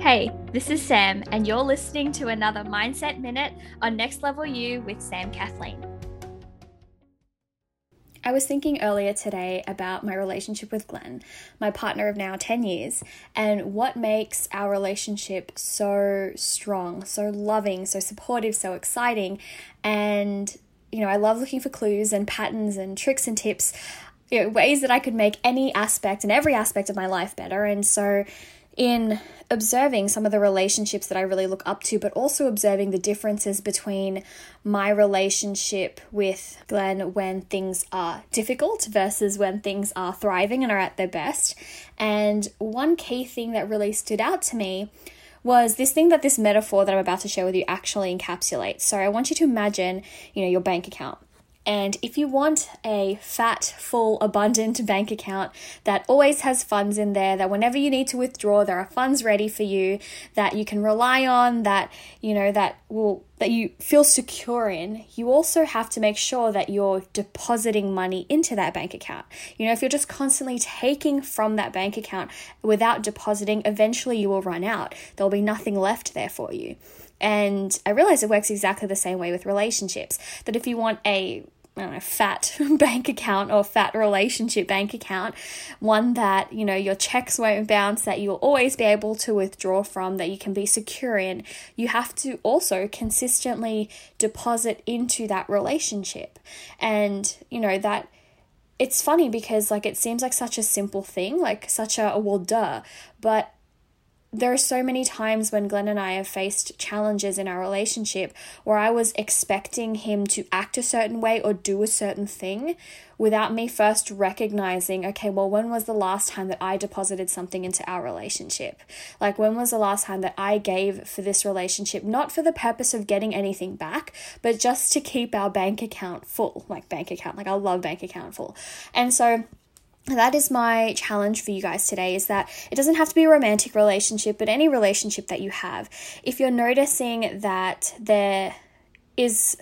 Hey, this is Sam, and you're listening to another Mindset Minute on Next Level You with Sam Kathleen. I was thinking earlier today about my relationship with Glenn, my partner of now 10 years, and what makes our relationship so strong, so loving, so supportive, so exciting. And, you know, I love looking for clues and patterns and tricks and tips, you know, ways that I could make any aspect and every aspect of my life better. And so, in observing some of the relationships that I really look up to, but also observing the differences between my relationship with Glenn when things are difficult versus when things are thriving and are at their best. And one key thing that really stood out to me was this thing that this metaphor that I'm about to share with you actually encapsulates. So I want you to imagine, you know, your bank account. And if you want a fat, full, abundant bank account that always has funds in there, that whenever you need to withdraw, there are funds ready for you, that you can rely on, that you know that will that you feel secure in, you also have to make sure that you're depositing money into that bank account. You know, if you're just constantly taking from that bank account without depositing, eventually you will run out. There'll be nothing left there for you. And I realize it works exactly the same way with relationships. That if you want a know, fat bank account or fat relationship bank account, one that, you know, your checks won't bounce, that you'll always be able to withdraw from, that you can be secure in, you have to also consistently deposit into that relationship. And, you know, that it's funny because like it seems like such a simple thing, like such a well duh, but there are so many times when Glenn and I have faced challenges in our relationship where I was expecting him to act a certain way or do a certain thing without me first recognizing, okay, well, when was the last time that I deposited something into our relationship? Like, when was the last time that I gave for this relationship, not for the purpose of getting anything back, but just to keep our bank account full? Like, bank account, like, I love bank account full. And so, that is my challenge for you guys today is that it doesn't have to be a romantic relationship, but any relationship that you have. If you're noticing that there is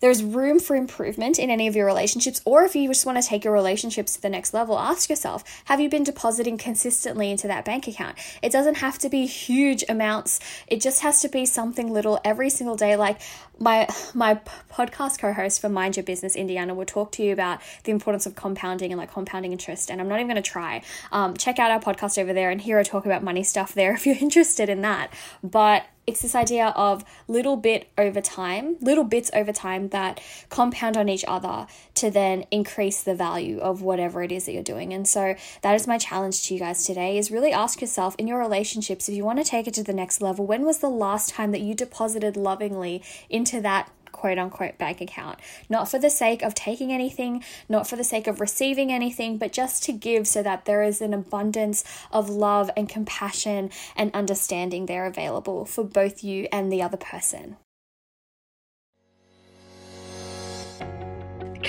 there's room for improvement in any of your relationships, or if you just want to take your relationships to the next level, ask yourself have you been depositing consistently into that bank account? It doesn't have to be huge amounts, it just has to be something little every single day. Like my, my podcast co host for Mind Your Business, Indiana, will talk to you about the importance of compounding and like compounding interest. And I'm not even going to try. Um, check out our podcast over there and hear her talk about money stuff there if you're interested in that. But it's this idea of little bit over time, little bits over time that compound on each other to then increase the value of whatever it is that you're doing. And so that is my challenge to you guys today is really ask yourself in your relationships if you want to take it to the next level, when was the last time that you deposited lovingly into that quote unquote bank account. Not for the sake of taking anything, not for the sake of receiving anything, but just to give so that there is an abundance of love and compassion and understanding there available for both you and the other person.